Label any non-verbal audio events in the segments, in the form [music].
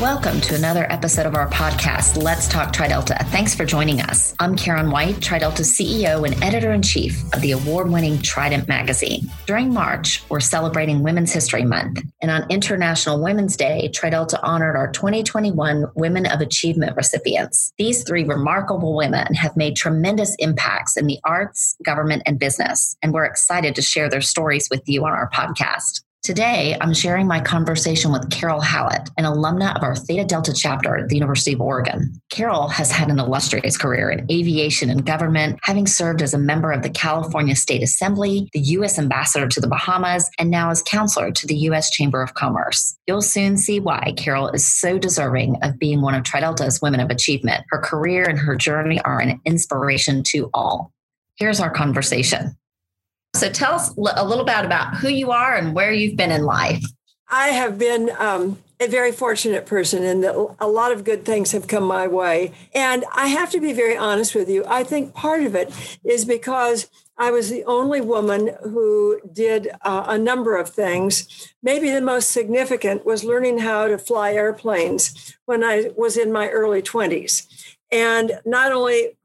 Welcome to another episode of our podcast, Let's Talk TriDelta. Thanks for joining us. I'm Karen White, TriDelta's CEO and editor in chief of the award winning Trident magazine. During March, we're celebrating Women's History Month. And on International Women's Day, TriDelta honored our 2021 Women of Achievement recipients. These three remarkable women have made tremendous impacts in the arts, government, and business. And we're excited to share their stories with you on our podcast. Today, I'm sharing my conversation with Carol Hallett, an alumna of our Theta Delta chapter at the University of Oregon. Carol has had an illustrious career in aviation and government, having served as a member of the California State Assembly, the U.S. Ambassador to the Bahamas, and now as counselor to the U.S. Chamber of Commerce. You'll soon see why Carol is so deserving of being one of TriDelta's Women of Achievement. Her career and her journey are an inspiration to all. Here's our conversation. So tell us a little bit about who you are and where you've been in life. I have been um, a very fortunate person, and a lot of good things have come my way. And I have to be very honest with you. I think part of it is because I was the only woman who did uh, a number of things. Maybe the most significant was learning how to fly airplanes when I was in my early 20s. And not only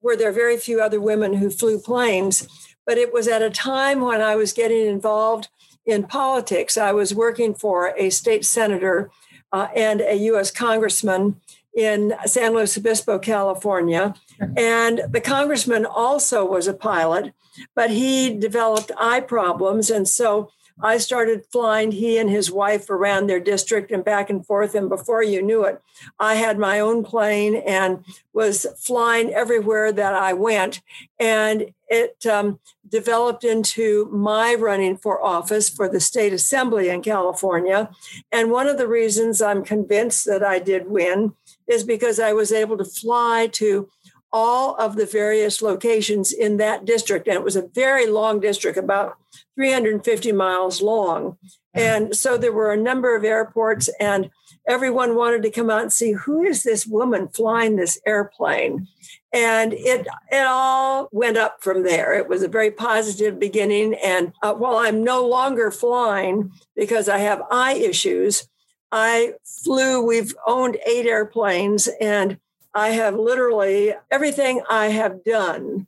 were there very few other women who flew planes, but it was at a time when I was getting involved in politics. I was working for a state senator uh, and a U.S. congressman in San Luis Obispo, California. And the congressman also was a pilot, but he developed eye problems. And so I started flying he and his wife around their district and back and forth. And before you knew it, I had my own plane and was flying everywhere that I went. And it um, developed into my running for office for the state assembly in California. And one of the reasons I'm convinced that I did win is because I was able to fly to all of the various locations in that district. And it was a very long district, about 350 miles long. And so there were a number of airports, and everyone wanted to come out and see who is this woman flying this airplane. And it it all went up from there. It was a very positive beginning. And uh, while I'm no longer flying because I have eye issues, I flew. We've owned eight airplanes, and I have literally everything I have done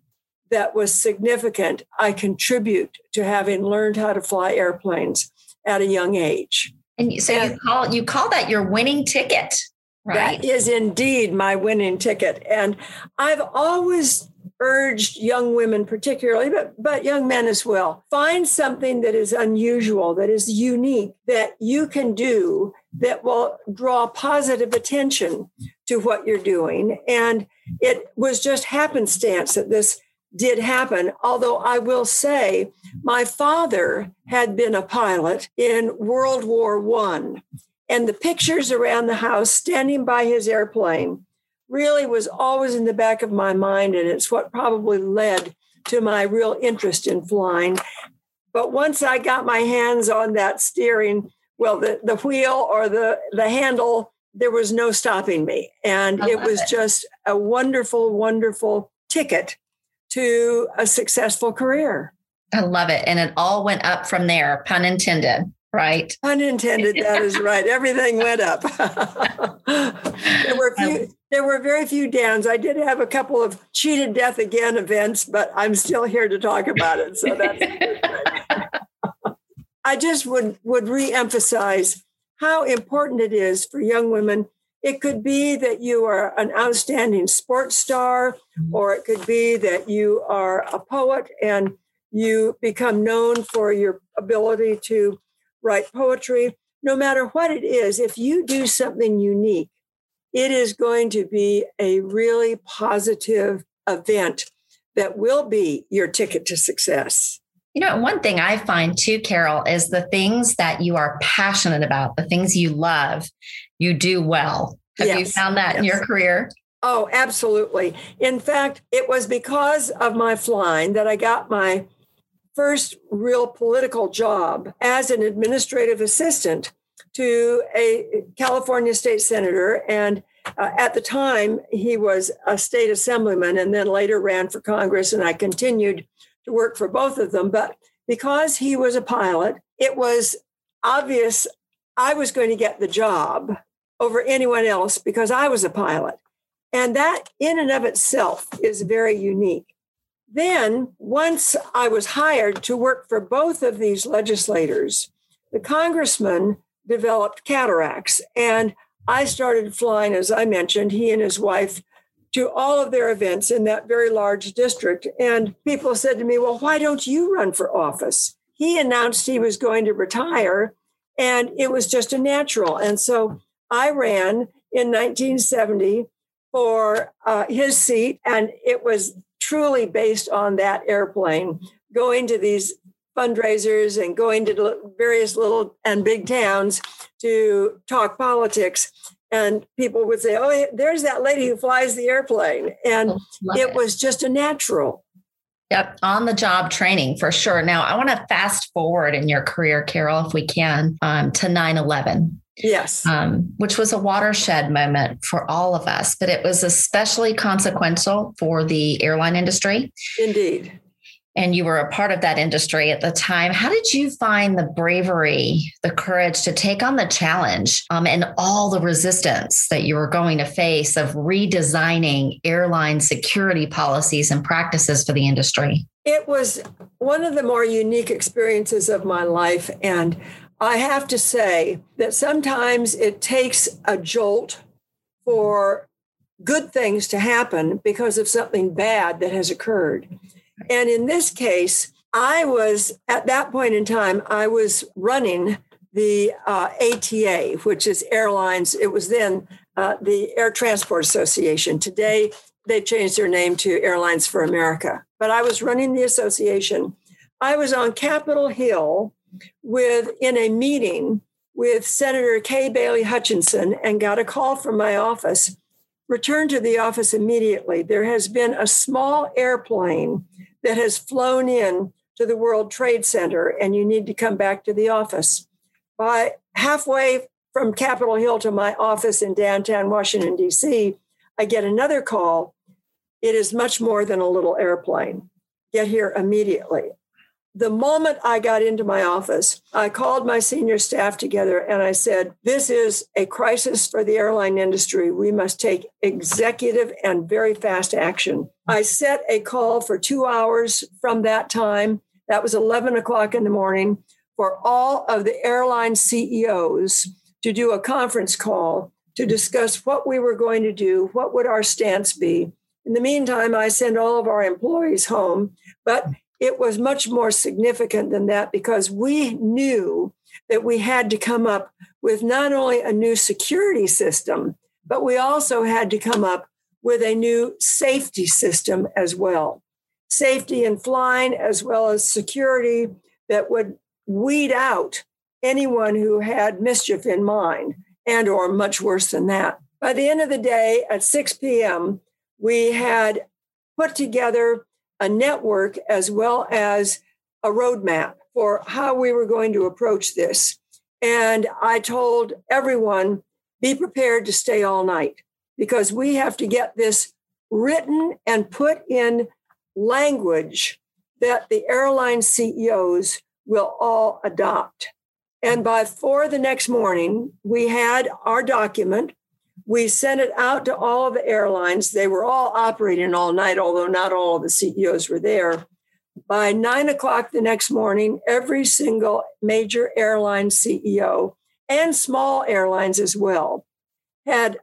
that was significant, I contribute to having learned how to fly airplanes at a young age. And so and you call you call that your winning ticket, right? That is indeed my winning ticket. And I've always urged young women particularly but but young men as well find something that is unusual that is unique that you can do that will draw positive attention to what you're doing and it was just happenstance that this did happen. Although I will say, my father had been a pilot in World War One, and the pictures around the house standing by his airplane really was always in the back of my mind, and it's what probably led to my real interest in flying. But once I got my hands on that steering, well, the, the wheel or the, the handle, there was no stopping me. And it was it. just a wonderful, wonderful ticket to a successful career. I love it. And it all went up from there, pun intended, right? Unintended. [laughs] that is right. Everything went up. [laughs] there were few, there were very few downs. I did have a couple of cheated death again events, but I'm still here to talk about it. So that's I just would would reemphasize how important it is for young women it could be that you are an outstanding sports star, or it could be that you are a poet and you become known for your ability to write poetry. No matter what it is, if you do something unique, it is going to be a really positive event that will be your ticket to success. You know, one thing I find too, Carol, is the things that you are passionate about, the things you love, you do well. Have yes. you found that yes. in your career? Oh, absolutely. In fact, it was because of my flying that I got my first real political job as an administrative assistant to a California state senator. And uh, at the time, he was a state assemblyman and then later ran for Congress. And I continued to work for both of them. But because he was a pilot, it was obvious I was going to get the job over anyone else because I was a pilot. And that, in and of itself, is very unique. Then, once I was hired to work for both of these legislators, the congressman developed cataracts. And I started flying, as I mentioned, he and his wife to all of their events in that very large district. And people said to me, Well, why don't you run for office? He announced he was going to retire, and it was just a natural. And so I ran in 1970 for uh, his seat, and it was truly based on that airplane going to these fundraisers and going to various little and big towns to talk politics. And people would say, Oh, there's that lady who flies the airplane. And it, it was just a natural. Yep, on the job training for sure. Now, I want to fast forward in your career, Carol, if we can, um, to 9 11. Yes. Um, which was a watershed moment for all of us, but it was especially consequential for the airline industry. Indeed and you were a part of that industry at the time. How did you find the bravery, the courage to take on the challenge um, and all the resistance that you were going to face of redesigning airline security policies and practices for the industry? It was one of the more unique experiences of my life. And I have to say that sometimes it takes a jolt for good things to happen because of something bad that has occurred. And in this case, I was at that point in time, I was running the uh, ATA, which is airlines. It was then uh, the Air Transport Association. Today, they changed their name to Airlines for America. But I was running the association. I was on Capitol Hill with in a meeting with Senator Kay Bailey Hutchinson and got a call from my office. Returned to the office immediately. There has been a small airplane that has flown in to the World Trade Center and you need to come back to the office. By halfway from Capitol Hill to my office in downtown Washington, D.C., I get another call. It is much more than a little airplane. Get here immediately the moment I got into my office, I called my senior staff together and I said, This is a crisis for the airline industry. We must take executive and very fast action. I set a call for two hours from that time. That was 11 o'clock in the morning for all of the airline CEOs to do a conference call to discuss what we were going to do, what would our stance be. In the meantime, I sent all of our employees home, but it was much more significant than that because we knew that we had to come up with not only a new security system, but we also had to come up with a new safety system as well. Safety in flying, as well as security that would weed out anyone who had mischief in mind and or much worse than that. By the end of the day at 6 p.m., we had put together a network as well as a roadmap for how we were going to approach this. And I told everyone be prepared to stay all night because we have to get this written and put in language that the airline CEOs will all adopt. And by four the next morning, we had our document we sent it out to all the airlines. They were all operating all night, although not all the CEOs were there. By nine o'clock the next morning, every single major airline CEO and small airlines as well had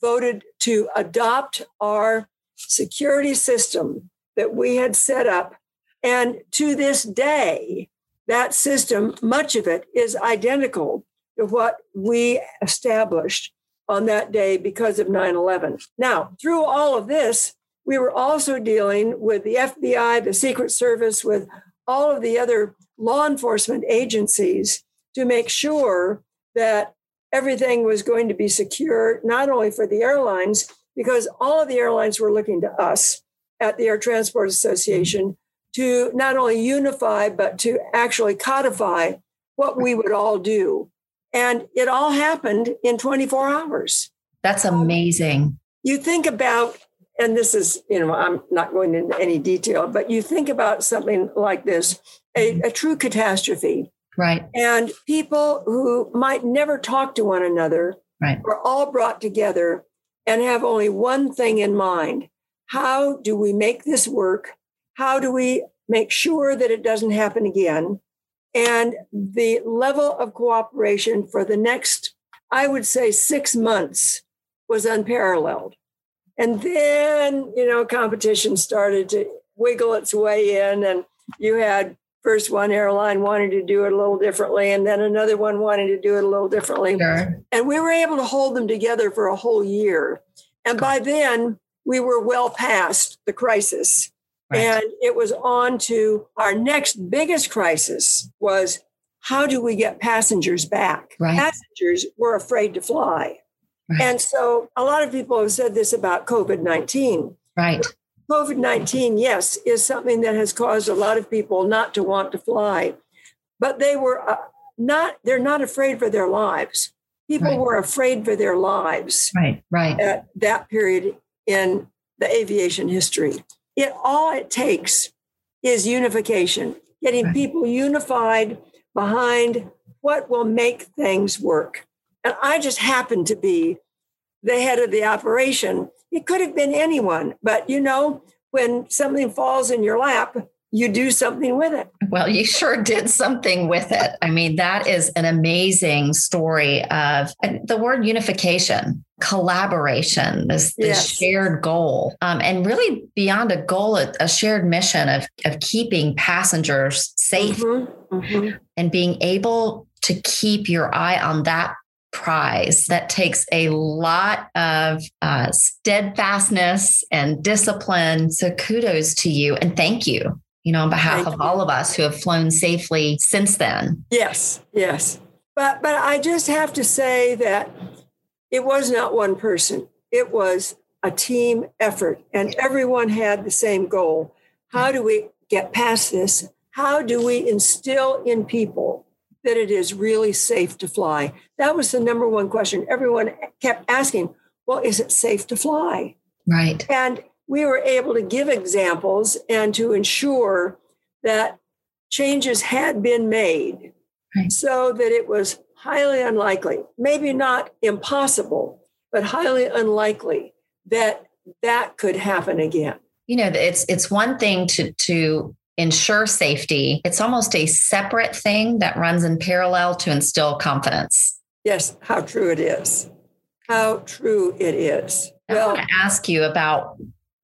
voted to adopt our security system that we had set up. And to this day, that system, much of it is identical to what we established on that day because of 9 11. Now, through all of this, we were also dealing with the FBI, the Secret Service, with all of the other law enforcement agencies to make sure that everything was going to be secure, not only for the airlines, because all of the airlines were looking to us at the Air Transport Association to not only unify, but to actually codify what we would all do and it all happened in 24 hours. That's amazing. You think about, and this is, you know, I'm not going into any detail, but you think about something like this a, mm-hmm. a true catastrophe. Right. And people who might never talk to one another right. we're all brought together and have only one thing in mind. How do we make this work? How do we make sure that it doesn't happen again? And the level of cooperation for the next, I would say, six months was unparalleled. And then, you know, competition started to wiggle its way in, and you had first one airline wanting to do it a little differently, and then another one wanting to do it a little differently. Sure. And we were able to hold them together for a whole year. And by then, we were well past the crisis. Right. And it was on to our next biggest crisis was how do we get passengers back? Right. Passengers were afraid to fly. Right. And so a lot of people have said this about COVID 19. Right. COVID 19, yes, is something that has caused a lot of people not to want to fly, but they were uh, not, they're not afraid for their lives. People Right. were afraid for their lives Right. Right. at that period in the aviation history. It all it takes is unification, getting Right. people unified behind what will make things work. And I just happened to be the head of the operation. It could have been anyone, but you know, when something falls in your lap, you do something with it. Well, you sure did something with it. I mean, that is an amazing story of the word unification, collaboration, this, this Yes. shared goal, um, and really beyond a goal, a, a shared mission of, of keeping passengers safe Mhm, mhm. and being able to keep your eye on that prize that takes a lot of uh, steadfastness and discipline so kudos to you and thank you you know on behalf Thank of you. all of us who have flown safely since then Yes, yes. But but I just have to say that it was not one person. It was a team effort and everyone had the same goal. How do we get past this? How do we instill in people that it is really safe to fly? That was the number one question. Everyone kept asking, well, is it safe to fly? right And we were able to give examples and to ensure that changes had been made Right. so that it was highly unlikely, maybe not impossible, but highly unlikely that that could happen again. you know it's it's one thing to to ensure safety it's almost a separate thing that runs in parallel to instill confidence Yes, how true it is. How true it is. I Well, want to ask you about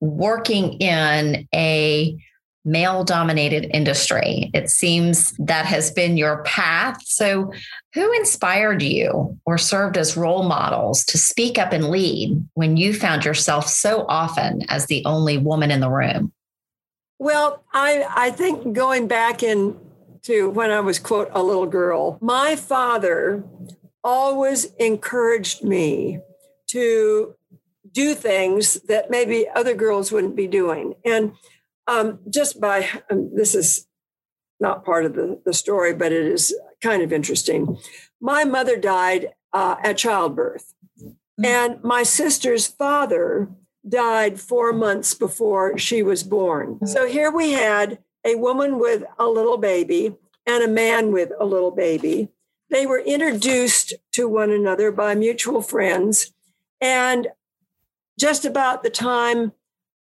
working in a male dominated industry. It seems that has been your path. So, who inspired you or served as role models to speak up and lead when you found yourself so often as the only woman in the room? Well, I, I think going back in to when I was, quote, a little girl, my father always encouraged me to do things that maybe other girls wouldn't be doing. And um, just by um, this is not part of the, the story, but it is kind of interesting. My mother died uh, at childbirth, and my sister's father died four months before she was born. So here we had a woman with a little baby and a man with a little baby. They were introduced to one another by mutual friends. And just about the time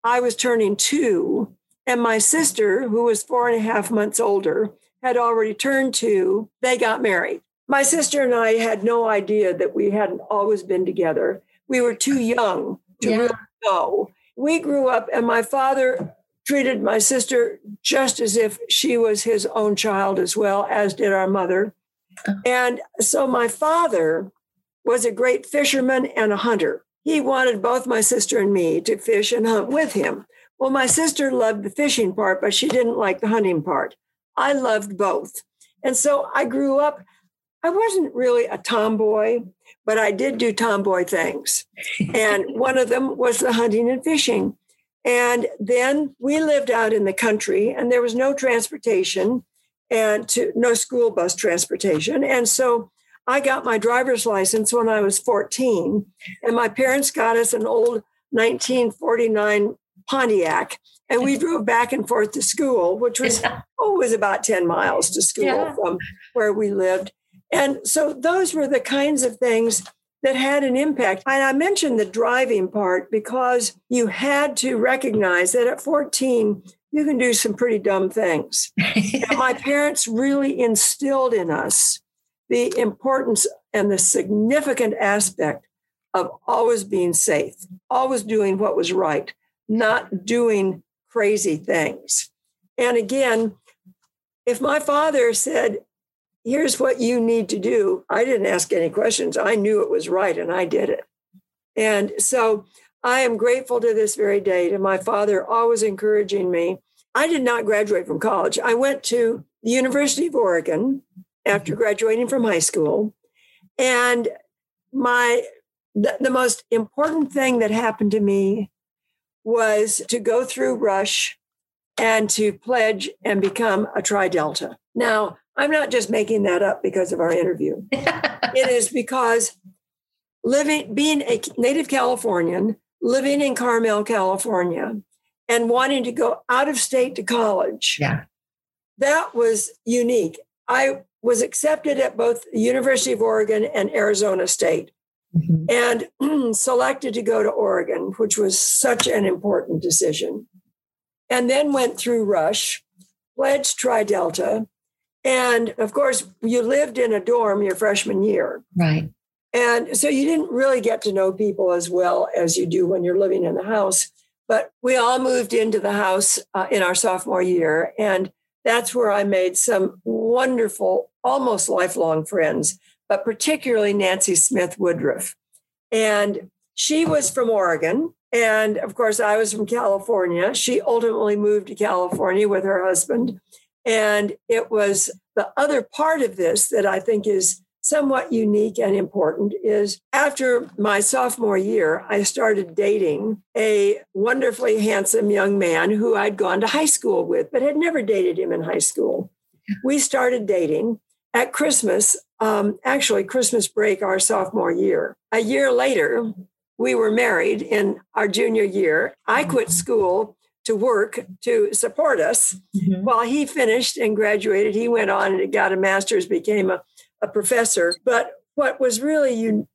I was turning two, and my sister, who was four and a half months older, had already turned two, they got married. My sister and I had no idea that we hadn't always been together. We were too young to Yeah. really know. We grew up, and my father treated my sister just as if she was his own child as well, as did our mother. Oh. And so my father was a great fisherman and a hunter. He wanted both my sister and me to fish and hunt with him. Well, my sister loved the fishing part, but she didn't like the hunting part. I loved both. And so I grew up, I wasn't really a tomboy, but I did do tomboy things. [laughs] And one of them was the hunting and fishing. And then we lived out in the country and there was no transportation and to no school bus transportation. And so I got my driver's license when I was 14 and my parents got us an old 1949 Pontiac and we drove back and forth to school, which was always about 10 miles to school Yeah. from where we lived. And so those were the kinds of things that had an impact. And I mentioned the driving part because you had to recognize that at 14, you can do some pretty dumb things. [laughs] my parents really instilled in us the importance and the significant aspect of always being safe, always doing what was right, not doing crazy things. And again, if my father said, Here's what you need to do, I didn't ask any questions. I knew it was right and I did it. And so I am grateful to this very day to my father always encouraging me. I did not graduate from college. I went to the University of Oregon after mm-hmm. graduating from high school. And my the, the most important thing that happened to me was to go through Rush and to pledge and become a Tri Delta. Now, I'm not just making that up because of our interview. [laughs] it is because living, being a native Californian, living in Carmel, California, and wanting to go out of state to college. Yeah. That was unique. I was accepted at both the University of Oregon and Arizona State mm-hmm. and [clears throat] selected to go to Oregon, which was such an important decision. And then went through Rush, pledged Tri Delta. And of course, you lived in a dorm your freshman year. Right. And so you didn't really get to know people as well as you do when you're living in the house. But we all moved into the house uh, in our sophomore year. And that's where I made some wonderful, almost lifelong friends but particularly Nancy Smith Woodruff. And she was from Oregon. And of course, I was from California. She ultimately moved to California with her husband. And it was the other part of this that I think is somewhat unique and important is after my sophomore year, I started dating a wonderfully handsome young man who I'd gone to high school with, but had never dated him in high school. We started dating. At Christmas, um, actually Christmas break our sophomore year. A year later, we were married in our junior year. I quit school to work to support us mm-hmm. while he finished and graduated. He went on and got a master's, became a, a professor. But what was really, un-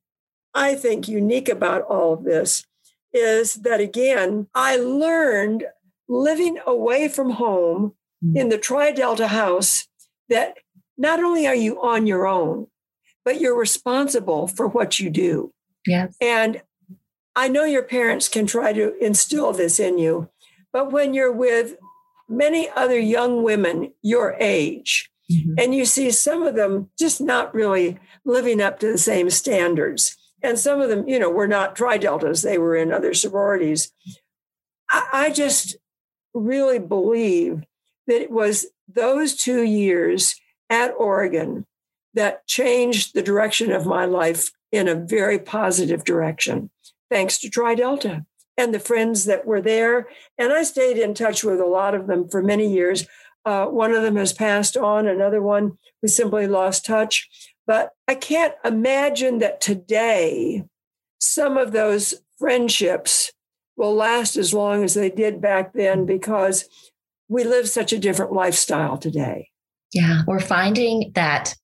I think, unique about all of this is that, again, I learned living away from home mm-hmm. in the Tri Delta house that not only are you on your own, but you're responsible for what you do. Yes. And I know your parents can try to instill this in you, but when you're with many other young women your age, mm-hmm. and you see some of them just not really living up to the same standards, and some of them, you know, were not tri deltas, they were in other sororities. I, I just really believe that it was those two years at Oregon that changed the direction of my life in a very positive direction, thanks to Tri Delta and the friends that were there. And I stayed in touch with a lot of them for many years. Uh, one of them has passed on, another one we simply lost touch. But I can't imagine that today some of those friendships will last as long as they did back then because we live such a different lifestyle today. Yeah, we're finding that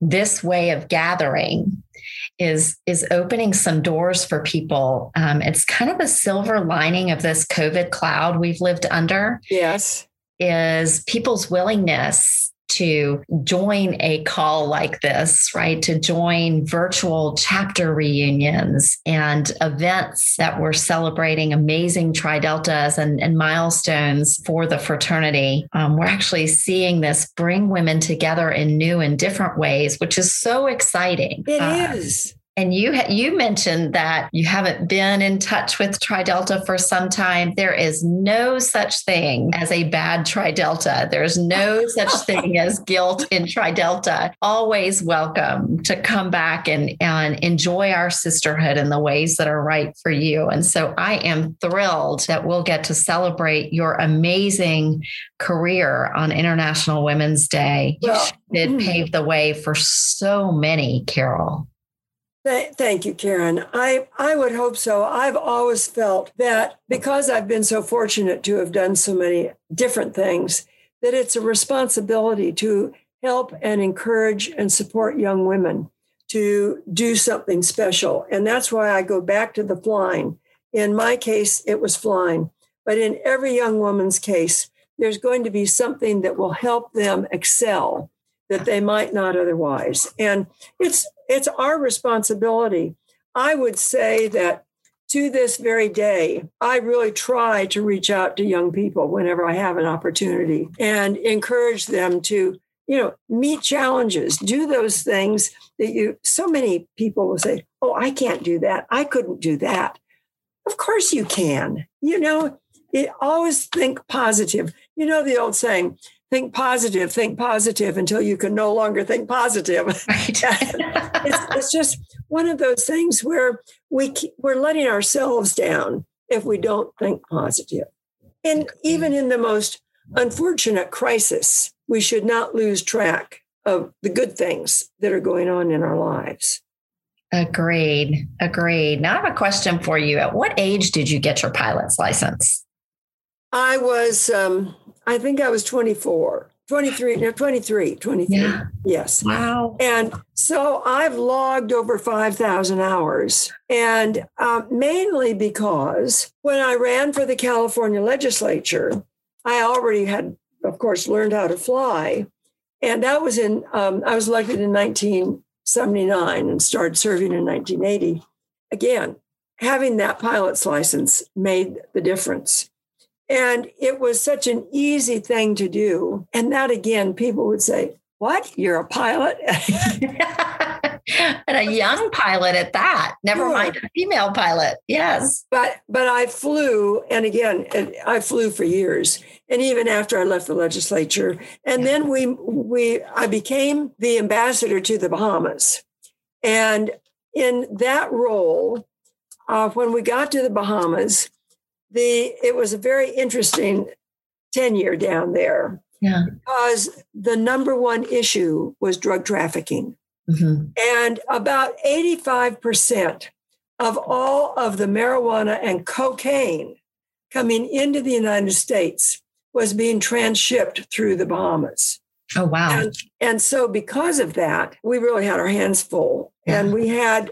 this way of gathering is is opening some doors for people. Um, it's kind of a silver lining of this COVID cloud we've lived under. Yes, is people's willingness to join a call like this, right? To join virtual chapter reunions and events that were celebrating amazing Tri Deltas and, and, milestones for the fraternity. Um, we're actually seeing this bring women together in new and different ways, which is so exciting. It uh, is. And you ha- you mentioned that you haven't been in touch with Tri Delta for some time. There is no such thing as a bad Tri Delta. There's no [laughs] such thing as guilt in Tri Delta. Always welcome to come back and, and enjoy our sisterhood in the ways that are right for you. And so I am thrilled that we'll get to celebrate your amazing career on International Women's Day. Well, you did mm. pave the way for so many, Carol. Thank you, Karen. I, I would hope so. I've always felt that because I've been so fortunate to have done so many different things, that it's a responsibility to help and encourage and support young women to do something special. And that's why I go back to the flying. In my case, it was flying. But in every young woman's case, there's going to be something that will help them excel that they might not otherwise. And it's it's our responsibility. I would say that to this very day, I really try to reach out to young people whenever I have an opportunity and encourage them to, you know, meet challenges, do those things that you so many people will say, "Oh, I can't do that. I couldn't do that." Of course you can. You know, it, always think positive. You know the old saying, think positive, think positive until you can no longer think positive. [laughs] Right. it's, it's, just one of those things where we we're letting ourselves down if we don't think positive. And even in the most unfortunate crisis, we should not lose track of the good things that are going on in our lives. Agreed. Agreed. Now I have a question for you. At what age did you get your pilot's license? I was, um, I think I was 24, 23, no, 23, 23. Yeah. Yes. Wow. And so I've logged over 5,000 hours. And uh, mainly because when I ran for the California legislature, I already had, of course, learned how to fly. And that was in, um, I was elected in 1979 and started serving in 1980. Again, having that pilot's license made the difference. And it was such an easy thing to do. And that again, people would say, What? You're a pilot? [laughs] and a young pilot at that. Never mind a female pilot. Yes. But but I flew, and again, I flew for years. And even after I left the legislature. And yeah. then we we I became the ambassador to the Bahamas. And in that role, uh, when we got to the Bahamas, the it was a very interesting tenure down there yeah. because the number one issue was drug trafficking. Mm-hmm. And about 85% of all of the marijuana and cocaine coming into the United States was being transshipped through the Bahamas. Oh, wow. And, and so, because of that, we really had our hands full. Yeah. And we had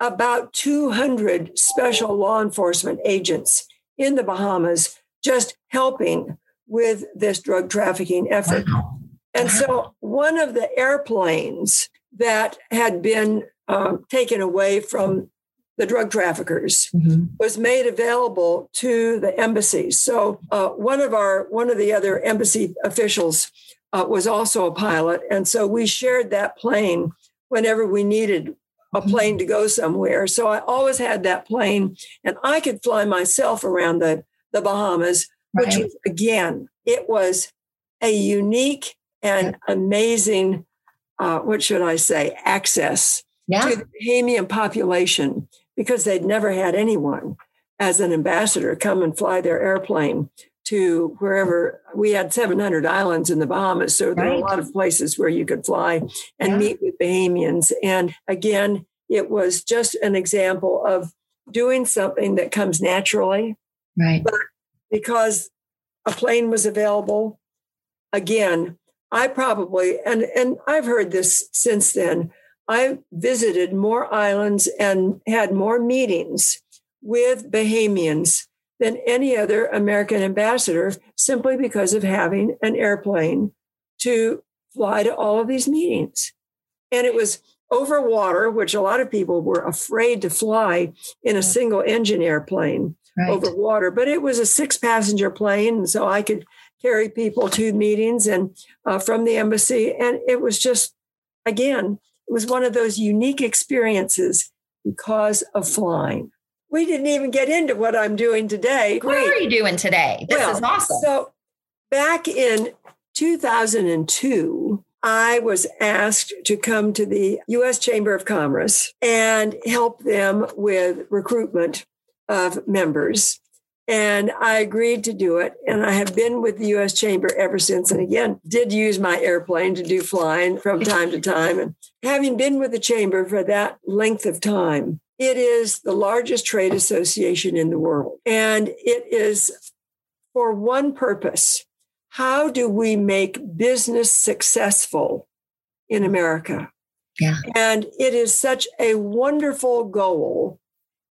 about 200 special law enforcement agents in the Bahamas just helping with this drug trafficking effort. Wow. And so one of the airplanes that had been um, taken away from the drug traffickers mm-hmm. was made available to the embassies. So uh, one of our one of the other embassy officials uh, was also a pilot, and so we shared that plane whenever we needed a plane to go somewhere. So I always had that plane and I could fly myself around the, the Bahamas, right. which was, again, it was a unique and amazing, uh, what should I say, access yeah. to the Bahamian population because they'd never had anyone as an ambassador come and fly their airplane to wherever we had 700 islands in the Bahamas. So there right. are a lot of places where you could fly and yeah. meet with Bahamians. And again, it was just an example of doing something that comes naturally. Right. But because a plane was available, again, I probably, and, and I've heard this since then, I visited more islands and had more meetings with Bahamians than any other American ambassador simply because of having an airplane to fly to all of these meetings. And it was over water, which a lot of people were afraid to fly in a single engine airplane right. over water, but it was a six passenger plane. And so I could carry people to meetings and uh, from the embassy. And it was just, again, it was one of those unique experiences because of flying we didn't even get into what I'm doing today. Great. What are you doing today? This well, is awesome. So, back in 2002, I was asked to come to the US Chamber of Commerce and help them with recruitment of members. And I agreed to do it. And I have been with the US Chamber ever since. And again, did use my airplane to do flying from time to time. And having been with the Chamber for that length of time, it is the largest trade association in the world. And it is for one purpose how do we make business successful in America? Yeah. And it is such a wonderful goal.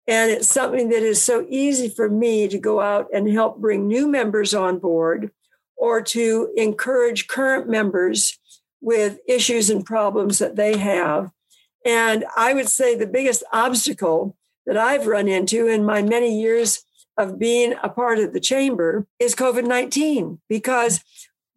And it's something that is so easy for me to go out and help bring new members on board or to encourage current members with issues and problems that they have. And I would say the biggest obstacle that I've run into in my many years of being a part of the chamber is COVID-19 because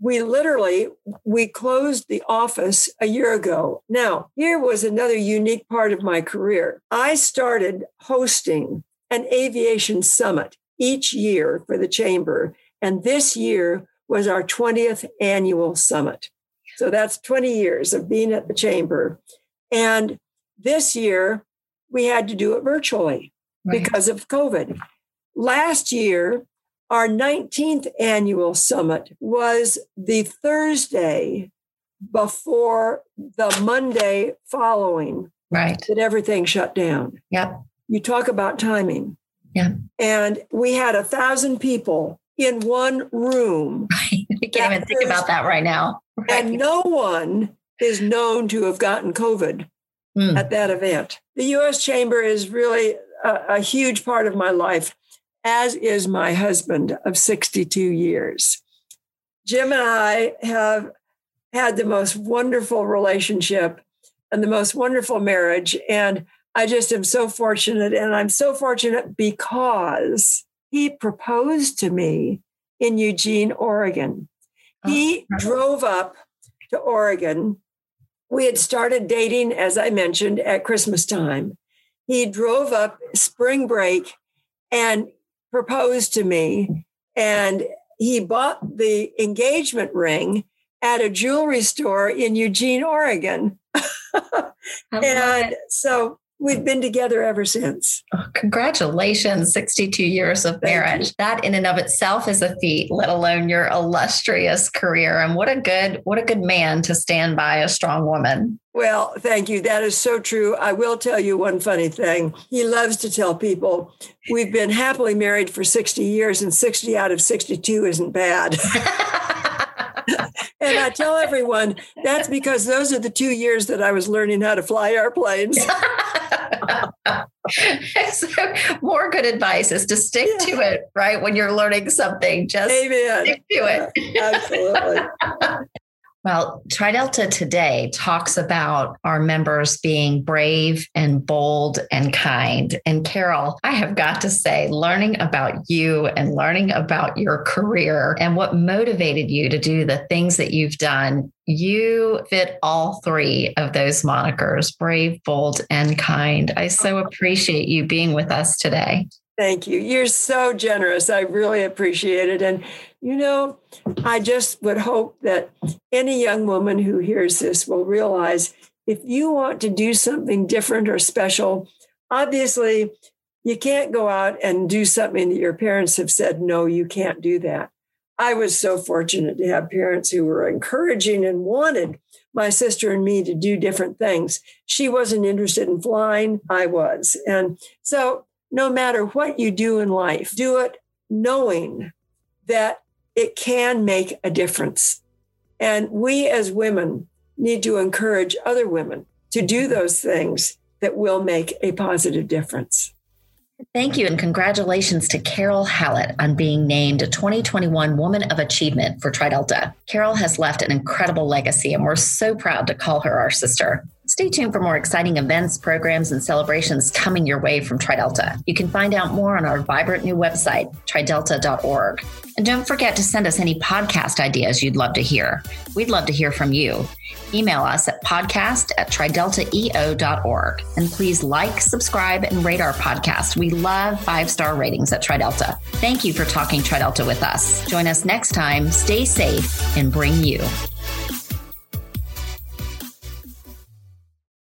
we literally we closed the office a year ago. Now here was another unique part of my career. I started hosting an aviation summit each year for the chamber and this year was our 20th annual summit. So that's 20 years of being at the chamber and this year we had to do it virtually right. because of covid last year our 19th annual summit was the Thursday before the Monday following. Right. That everything shut down. Yep. You talk about timing. Yeah. And we had a thousand people in one room. [laughs] Right. You can't even think about that right now. Right. And no one is known to have gotten COVID mm. at that event. The US Chamber is really a, a huge part of my life as is my husband of 62 years. Jim and I have had the most wonderful relationship and the most wonderful marriage. And I just am so fortunate. And I'm so fortunate because he proposed to me in Eugene, Oregon. He oh. drove up to Oregon. We had started dating, as I mentioned, at Christmas time. He drove up spring break and proposed to me and he bought the engagement ring at a jewelry store in Eugene, Oregon. [laughs] and so we've been together ever since. Oh, congratulations, 62 years of marriage. That in and of itself is a feat, let alone your illustrious career. And what a good, what a good man to stand by a strong woman. Well, thank you. That is so true. I will tell you one funny thing. He loves to tell people we've been happily married for 60 years, and 60 out of 62 isn't bad. [laughs] and I tell everyone that's because those are the two years that I was learning how to fly airplanes. [laughs] so more good advice is to stick yeah. to it, right? When you're learning something, just Amen. stick to it. Absolutely. [laughs] Well, TriDelta today talks about our members being brave and bold and kind. And Carol, I have got to say, learning about you and learning about your career and what motivated you to do the things that you've done, you fit all three of those monikers brave, bold, and kind. I so appreciate you being with us today. Thank you. You're so generous. I really appreciate it. And, you know, I just would hope that any young woman who hears this will realize if you want to do something different or special, obviously you can't go out and do something that your parents have said, no, you can't do that. I was so fortunate to have parents who were encouraging and wanted my sister and me to do different things. She wasn't interested in flying, I was. And so no matter what you do in life, do it knowing that it can make a difference. And we as women need to encourage other women to do those things that will make a positive difference. Thank you, and congratulations to Carol Hallett on being named a 2021 Woman of Achievement for TriDelta. Carol has left an incredible legacy, and we're so proud to call her our sister. Stay tuned for more exciting events, programs, and celebrations coming your way from TriDelta. You can find out more on our vibrant new website, tridelta.org. And don't forget to send us any podcast ideas you'd love to hear. We'd love to hear from you. Email us at podcast at trideltaeo.org. And please like, subscribe, and rate our podcast. We love five star ratings at TriDelta. Thank you for talking TriDelta with us. Join us next time. Stay safe and bring you